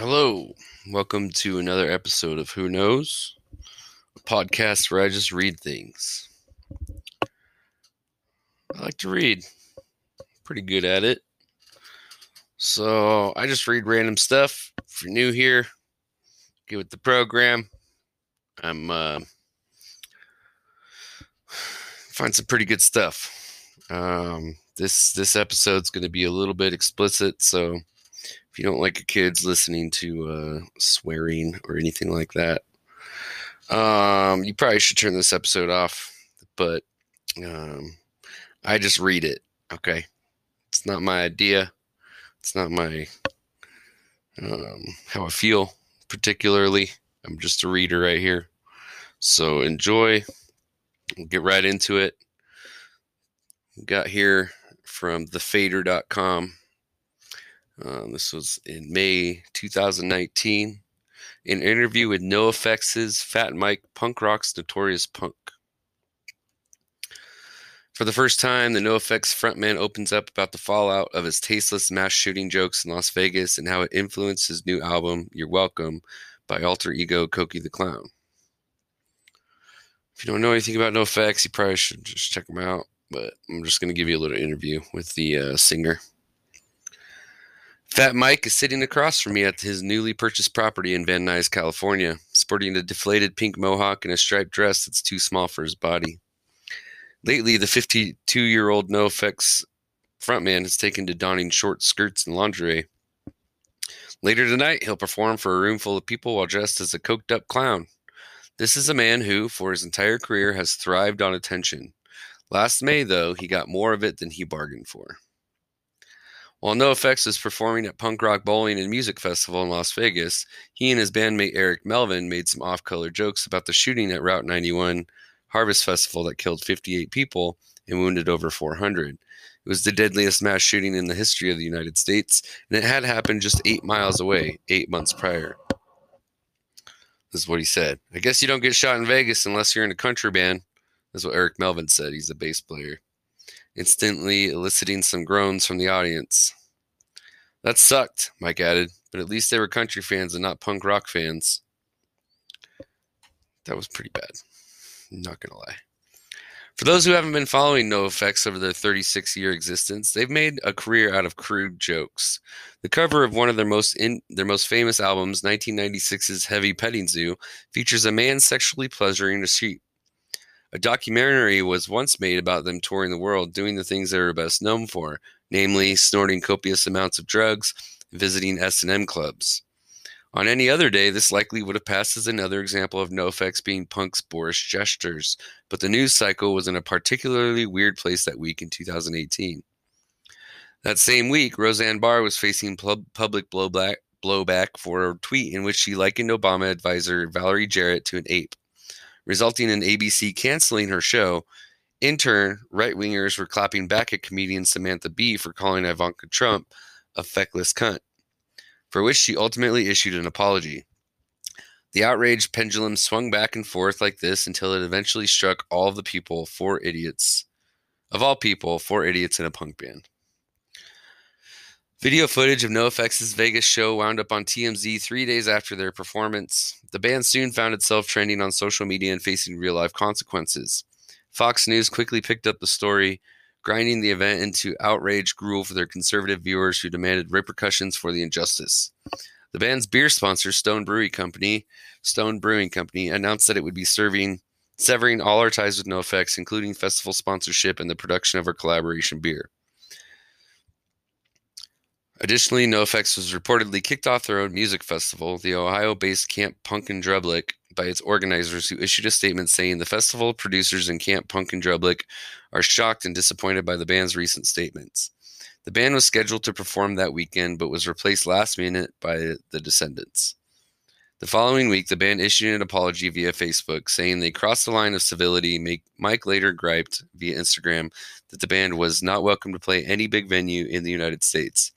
Hello, welcome to another episode of Who Knows, a podcast where I just read things. I like to read, pretty good at it. So I just read random stuff. If you're new here, get with the program. I'm uh, find some pretty good stuff. Um, this this episode's going to be a little bit explicit, so if you don't like your kids listening to uh, swearing or anything like that, um, you probably should turn this episode off. But um, I just read it. Okay, it's not my idea. It's not my um, how I feel particularly. I'm just a reader right here. So enjoy. We'll get right into it. Got here from thefader.com. Um, this was in May 2019. An interview with NOFX's Fat Mike, punk rock's notorious punk. For the first time, the NOFX frontman opens up about the fallout of his tasteless mass shooting jokes in Las Vegas and how it influenced his new album, You're Welcome, by alter ego Cokie the Clown. If you don't know anything about NOFX, you probably should just check them out. But I'm just going to give you a little interview with the uh, singer. Fat Mike is sitting across from me at his newly purchased property in Van Nuys, California, sporting a deflated pink mohawk and a striped dress that's too small for his body. Lately, the 52 year old NOFX frontman has taken to donning short skirts and lingerie. Later tonight, he'll perform for a room full of people while dressed as a coked up clown. This is a man who, for his entire career, has thrived on attention. Last May, though, he got more of it than he bargained for. While NOFX was performing at Punk Rock Bowling and Music Festival in Las Vegas, he and his bandmate Eric Melvin made some off color jokes about the shooting at Route 91 Harvest Festival that killed 58 people and wounded over 400. It was the deadliest mass shooting in the history of the United States, and it had happened just eight miles away, eight months prior. This is what he said. I guess you don't get shot in Vegas unless you're in a country band. That's what Eric Melvin said. He's a bass player instantly eliciting some groans from the audience. That sucked, Mike added, but at least they were country fans and not punk rock fans. That was pretty bad. not going to lie. For those who haven't been following NOFX over their 36 year existence, they've made a career out of crude jokes. The cover of one of their most in, their most famous albums, 1996's Heavy Petting Zoo, features a man sexually pleasuring a sheep. A documentary was once made about them touring the world, doing the things they were best known for, namely snorting copious amounts of drugs, visiting S&M clubs. On any other day, this likely would have passed as another example of NOFX being punk's boorish gestures, but the news cycle was in a particularly weird place that week in 2018. That same week, Roseanne Barr was facing public blowback, blowback for a tweet in which she likened Obama advisor Valerie Jarrett to an ape resulting in ABC canceling her show. In turn, right wingers were clapping back at comedian Samantha Bee for calling Ivanka Trump a feckless cunt, for which she ultimately issued an apology. The outraged pendulum swung back and forth like this until it eventually struck all of the people, four idiots. Of all people, four idiots in a punk band. Video footage of NOFX's Vegas show wound up on TMZ three days after their performance. The band soon found itself trending on social media and facing real life consequences. Fox News quickly picked up the story, grinding the event into outrage gruel for their conservative viewers who demanded repercussions for the injustice. The band's beer sponsor, Stone Brewing Company, Stone Brewing Company, announced that it would be serving severing all our ties with NOFX, including festival sponsorship and the production of our collaboration beer. Additionally, NOFX was reportedly kicked off their own music festival, the Ohio based Camp Punk in Drublic, by its organizers, who issued a statement saying the festival producers in Camp Punk in Drublic are shocked and disappointed by the band's recent statements. The band was scheduled to perform that weekend, but was replaced last minute by the Descendents. The following week, the band issued an apology via Facebook, saying they crossed the line of civility. Mike later griped via Instagram that the band was not welcome to play any big venue in the United States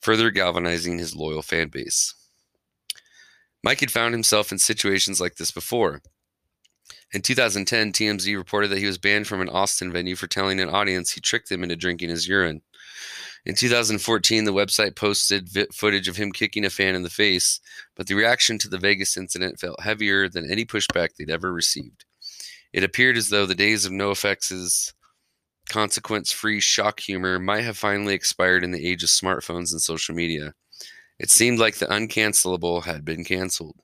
further galvanizing his loyal fan base. Mike had found himself in situations like this before. In 2010, TMZ reported that he was banned from an Austin venue for telling an audience he tricked them into drinking his urine. In 2014, the website posted vi- footage of him kicking a fan in the face, but the reaction to the Vegas incident felt heavier than any pushback they'd ever received. It appeared as though the days of NoFX's consequence free shock humor might have finally expired in the age of smartphones and social media. It seemed like the uncancelable had been canceled.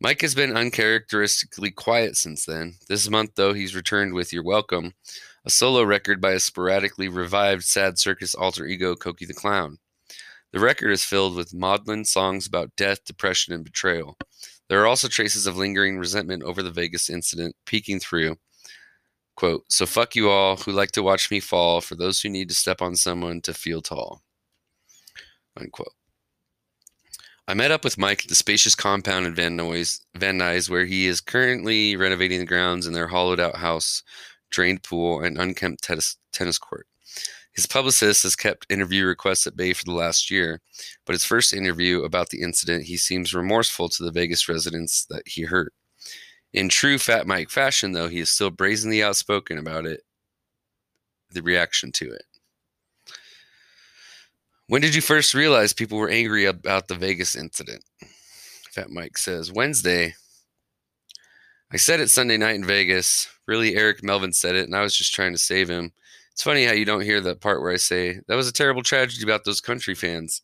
Mike has been uncharacteristically quiet since then. This month, though, he's returned with You're Welcome, a solo record by a sporadically revived sad circus alter ego, Cokie the Clown. The record is filled with maudlin songs about death, depression, and betrayal. There are also traces of lingering resentment over the Vegas incident peeking through. Quote, so fuck you all who like to watch me fall, for those who need to step on someone to feel tall. Unquote. I met up with Mike at the spacious compound in Van Nuys, Van Nuys, where he is currently renovating the grounds in their hollowed out house, drained pool, and unkempt tennis, tennis court. His publicist has kept interview requests at bay for the last year, but his first interview about the incident, he seems remorseful to the Vegas residents that he hurt. In true Fat Mike fashion, though, he is still brazenly outspoken about it, the reaction to it. When did you first realize people were angry about the Vegas incident? Fat Mike says, Wednesday. I said it Sunday night in Vegas. Really, Eric Melvin said it, and I was just trying to save him. It's funny how you don't hear that part where I say, that was a terrible tragedy about those country fans.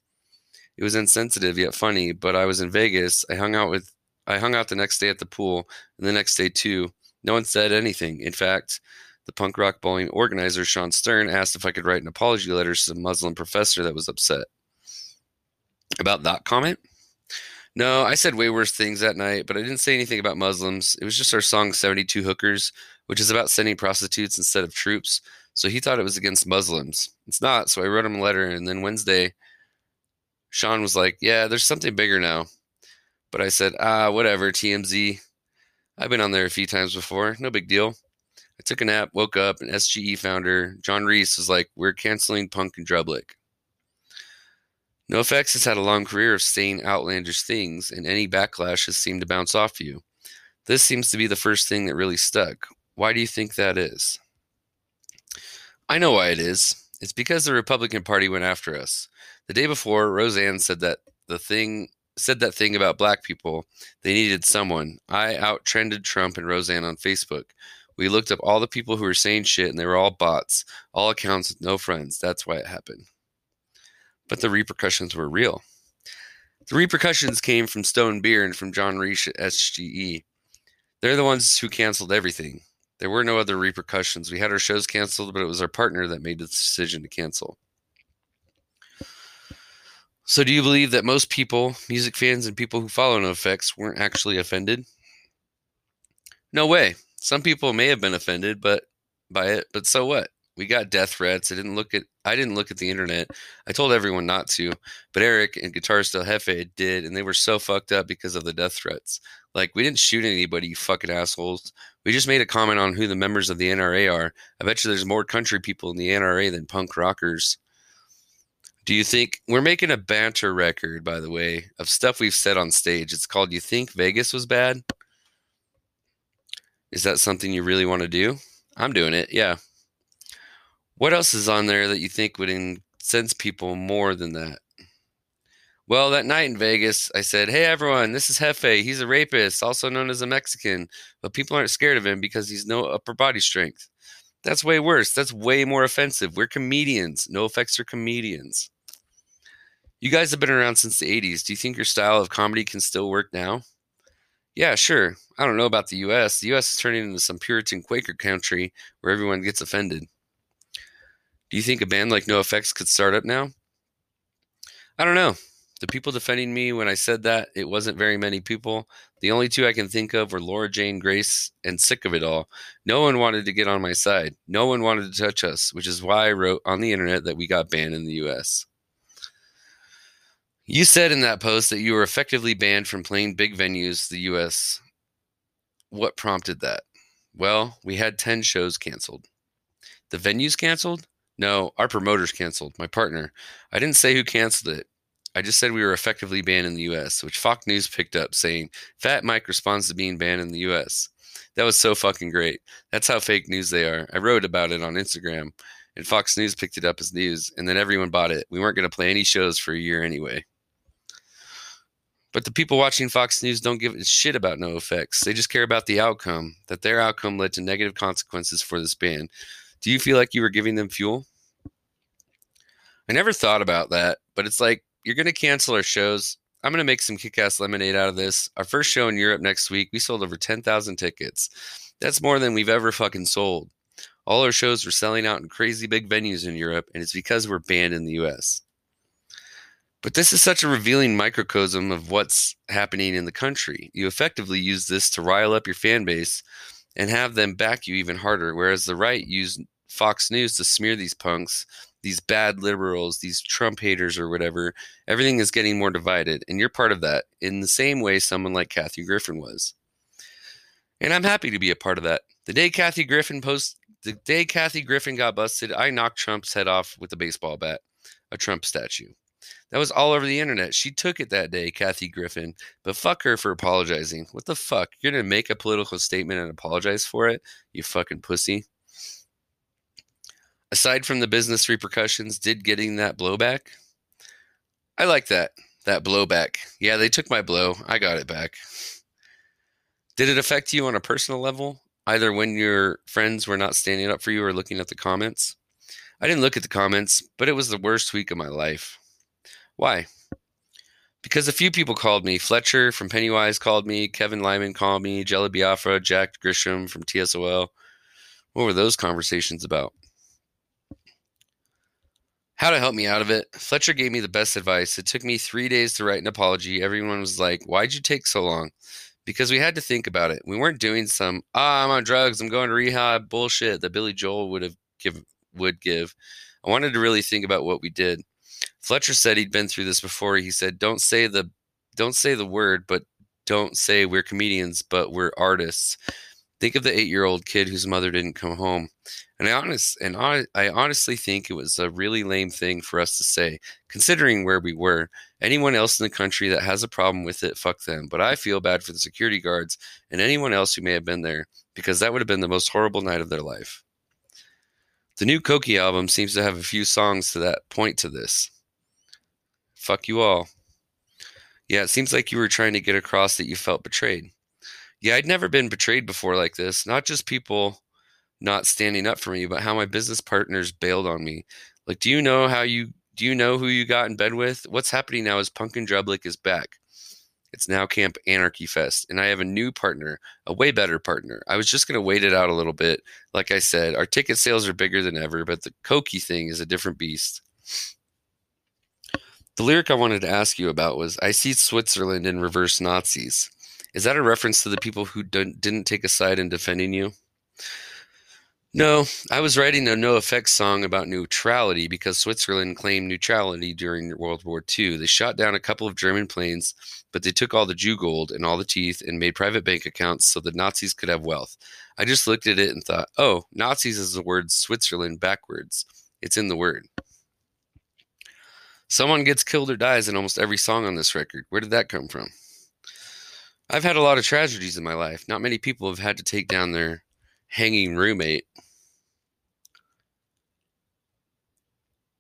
It was insensitive yet funny, but I was in Vegas. I hung out with I hung out the next day at the pool, and the next day too. No one said anything. In fact, the punk rock bowling organizer, Shawn Stern, asked if I could write an apology letter to some Muslim professor that was upset. About that comment? No, I said way worse things that night, but I didn't say anything about Muslims. It was just our song 72 Hookers, which is about sending prostitutes instead of troops. So he thought it was against Muslims. It's not, so I wrote him a letter, and then Wednesday, Shawn was like, Yeah, there's something bigger now. But I said, Ah, whatever, TMZ. I've been on there a few times before. No big deal. I took a nap, woke up, and SGE founder John Reese was like, We're canceling Punk in Drublic. NoFX has had a long career of saying outlandish things, and any backlash has seemed to bounce off you. This seems to be the first thing that really stuck. Why do you think that is? I know why it is. It's because the Republican Party went after us. The day before, Roseanne said that the thing said that thing about black people. They needed someone. I out trended Trump and Roseanne on Facebook. We looked up all the people who were saying shit and they were all bots, all accounts with no friends. That's why it happened. But the repercussions were real. The repercussions came from Stone Beer and from John Reese at SGE. They're the ones who canceled everything. There were no other repercussions. We had our shows canceled, but it was our partner that made the decision to cancel. So, do you believe that most people, music fans, and people who follow NoFX weren't actually offended? No way. Some people may have been offended, but by it, but so what? We got death threats. I didn't look at I didn't look at the internet. I told everyone not to, but Eric and Guitarist El Hefe did, and they were so fucked up because of the death threats. Like we didn't shoot anybody, you fucking assholes. We just made a comment on who the members of the NRA are. I bet you there's more country people in the NRA than punk rockers. Do you think we're making a banter record, by the way, of stuff we've said on stage? It's called You Think Vegas Was Bad? Is that something you really want to do? I'm doing it. Yeah. What else is on there that you think would incense people more than that? Well, that night in Vegas, I said, Hey, everyone, this is Hefe. He's a rapist, also known as a Mexican, but people aren't scared of him because he's no upper body strength. That's way worse. That's way more offensive. We're comedians. NOFX are comedians. You guys have been around since the 80s. Do you think your style of comedy can still work now? Yeah, sure. I don't know about the US. The US is turning into some Puritan Quaker country where everyone gets offended. Do you think a band like NoFX could start up now? I don't know. The people defending me when I said that, it wasn't very many people. The only two I can think of were Laura Jane Grace and Sick of It All. No one wanted to get on my side. No one wanted to touch us, which is why I wrote on the internet that we got banned in the US. You said in that post that you were effectively banned from playing big venues, in the US. What prompted that? Well, we had 10 shows canceled. The venues canceled? No, our promoters canceled, my partner. I didn't say who canceled it. I just said we were effectively banned in the US, which Fox News picked up saying Fat Mike responds to being banned in the US. That was so fucking great. That's how fake news they are. I wrote about it on Instagram. and Fox News picked it up as news, and then everyone bought it. We weren't going to play any shows for a year anyway. But the people watching Fox News don't give a shit about NOFX. They just care about the outcome, that their outcome led to negative consequences for this band. Do you feel like you were giving them fuel? I never thought about that, but it's like you're going to cancel our shows. I'm going to make some kick ass lemonade out of this. Our first show in Europe next week, we sold over 10,000 tickets. That's more than we've ever fucking sold. All our shows were selling out in crazy big venues in Europe, and it's because we're banned in the US. But this is such a revealing microcosm of what's happening in the country. You effectively use this to rile up your fan base and have them back you even harder, whereas the right used Fox News to smear these punks these bad liberals, these Trump haters or whatever, everything is getting more divided. And you're part of that in the same way someone like Kathy Griffin was. And I'm happy to be a part of that. The day Kathy Griffin post the day Kathy Griffin got busted, I knocked Trump's head off with a baseball bat, a Trump statue. That was all over the internet. She took it that day, Kathy Griffin. But fuck her for apologizing. What the fuck? You're gonna make a political statement and apologize for it? You fucking pussy aside from the business repercussions, did getting that blowback. I like that. That blowback. Yeah, they took my blow. I got it back. Did it affect you on a personal level? Either when your friends were not standing up for you or looking at the comments? I didn't look at the comments, but it was the worst week of my life. Why? Because a few people called me. Fletcher from Pennywise called me. Kevin Lyman called me. Jello Biafra, Jack Grisham from TSOL. What were those conversations about? How to help me out of it? Fletcher gave me the best advice. It took me three days to write an apology. Everyone was like, Why'd you take so long? Because we had to think about it. We weren't doing some, ah, I'm on drugs, I'm going to rehab bullshit that Billy Joel would have give would give. I wanted to really think about what we did. Fletcher said he'd been through this before. He said, Don't say the don't say the word, but don't say we're comedians, but we're artists. Think of the eight year old kid whose mother didn't come home. And I honest and I, I honestly think it was a really lame thing for us to say, considering where we were. Anyone else in the country that has a problem with it, fuck them. But I feel bad for the security guards and anyone else who may have been there, because that would have been the most horrible night of their life. The new Cokie album seems to have a few songs to that point to this. Fuck you all. Yeah, it seems like you were trying to get across that you felt betrayed. Yeah, I'd never been betrayed before like this. Not just people not standing up for me, but how my business partners bailed on me. Like, do you know how you do you know who you got in bed with? What's happening now is Punk in Drublic is back. It's now Camp Anarchy Fest, and I have a new partner, a way better partner. I was just going to wait it out a little bit. Like I said, our ticket sales are bigger than ever, but the Cokie thing is a different beast. The lyric I wanted to ask you about was I see Switzerland in reverse Nazis. Is that a reference to the people who didn't take a side in defending you? No, I was writing a NOFX song about neutrality because Switzerland claimed neutrality during World War II. They shot down a couple of German planes, but they took all the Jew gold and all the teeth and made private bank accounts so the Nazis could have wealth. I just looked at it and thought, oh, Nazis is the word Switzerland backwards. It's in the word. Someone gets killed or dies in almost every song on this record. Where did that come from? I've had a lot of tragedies in my life. Not many people have had to take down their hanging roommate.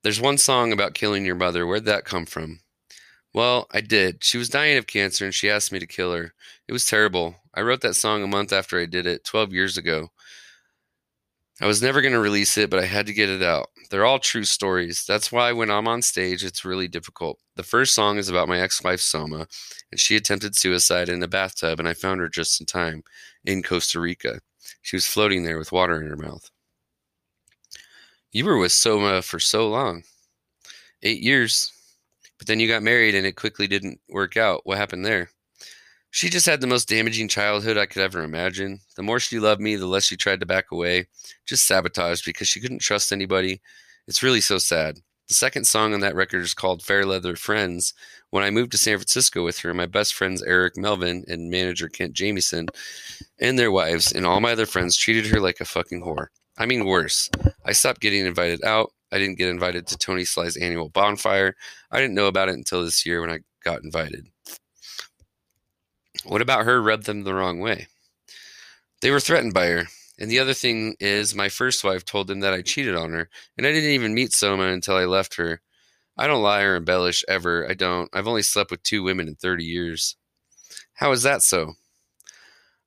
There's one song about killing your mother. Where'd that come from? Well, I did. She was dying of cancer and she asked me to kill her. It was terrible. I wrote that song a month after I did it, 12 years ago. I was never going to release it, but I had to get it out. They're all true stories. That's why when I'm on stage, it's really difficult. The first song is about my ex wife, Soma, and she attempted suicide in a bathtub, and I found her just in time in Costa Rica. She was floating there with water in her mouth. You were with Soma for so long eight years, but then you got married and it quickly didn't work out. What happened there? She just had the most damaging childhood I could ever imagine. The more she loved me, the less she tried to back away, just sabotaged because she couldn't trust anybody. It's really so sad. The second song on that record is called Fair Leather Friends. When I moved to San Francisco with her, my best friends Eric Melvin and manager Kent Jamieson and their wives and all my other friends treated her like a fucking whore. I mean, worse. I stopped getting invited out. I didn't get invited to Tony Sly's annual bonfire. I didn't know about it until this year when I got invited. What about her rubbed them the wrong way? They were threatened by her. And the other thing is, my first wife told them that I cheated on her, and I didn't even meet Soma until I left her. I don't lie or embellish ever. I don't. I've only slept with two women in 30 years. How is that so?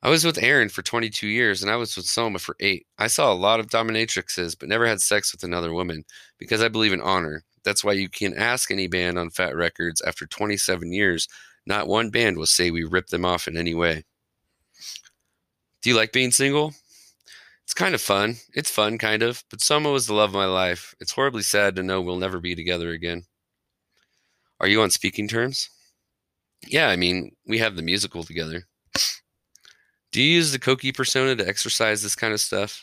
I was with Erin for 22 years and I was with Soma for eight. I saw a lot of dominatrixes, but never had sex with another woman because I believe in honor. That's why you can ask any band on Fat Wreck Chords after 27 years. Not one band will say we ripped them off in any way. Do you like being single? It's kind of fun. It's fun, kind of, but Soma was the love of my life. It's horribly sad to know we'll never be together again. Are you on speaking terms? Yeah, I mean, we have the musical together. Do you use the Cokie persona to exercise this kind of stuff?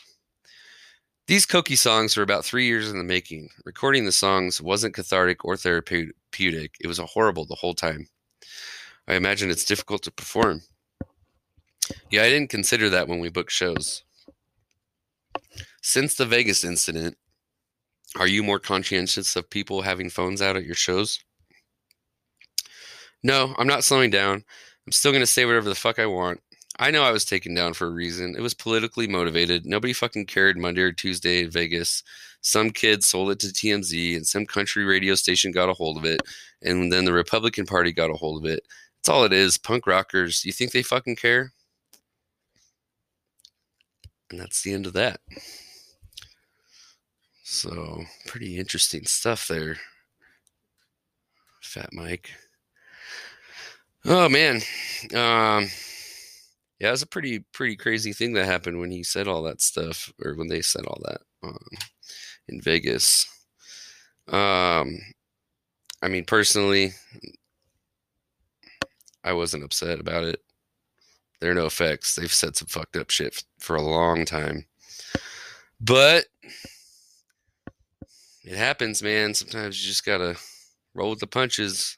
These Cokie songs were about three years in the making. Recording the songs wasn't cathartic or therapeutic. It was horrible the whole time. I imagine it's difficult to perform. Yeah, I didn't consider that when we booked shows. Since the Vegas incident, are you more conscientious of people having phones out at your shows? No, I'm not slowing down. I'm still going to say whatever the fuck I want. I know I was taken down for a reason. It was politically motivated. Nobody fucking cared Monday or Tuesday in Vegas. Some kid sold it to TMZ and some country radio station got a hold of it. And then the Republican Party got a hold of it. That's all it is. Punk rockers. You think they fucking care? And that's the end of that. So, pretty interesting stuff there. Fat Mike. Oh, man. Um, yeah, it was a pretty pretty crazy thing that happened when he said all that stuff, or when they said all that um, in Vegas. Um, I mean, personally, I wasn't upset about it. There are NOFX. They've said some fucked up shit for a long time, but it happens, man. Sometimes you just gotta roll with the punches.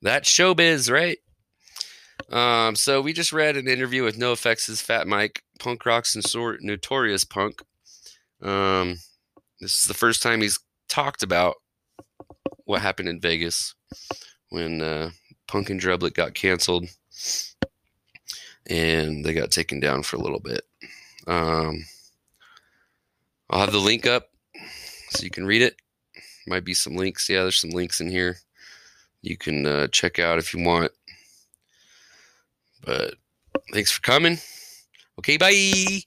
That's showbiz, right? Um, so we just read an interview with No NOFX's Fat Mike, punk rock's and sort, notorious punk. Um, this is the first time he's talked about what happened in Vegas when uh, Punk in Drublic got canceled and they got taken down for a little bit. Um, I'll have the link up so you can read it. Might be some links. Yeah, there's some links in here. You can uh, check out if you want. But thanks for coming. Okay, bye.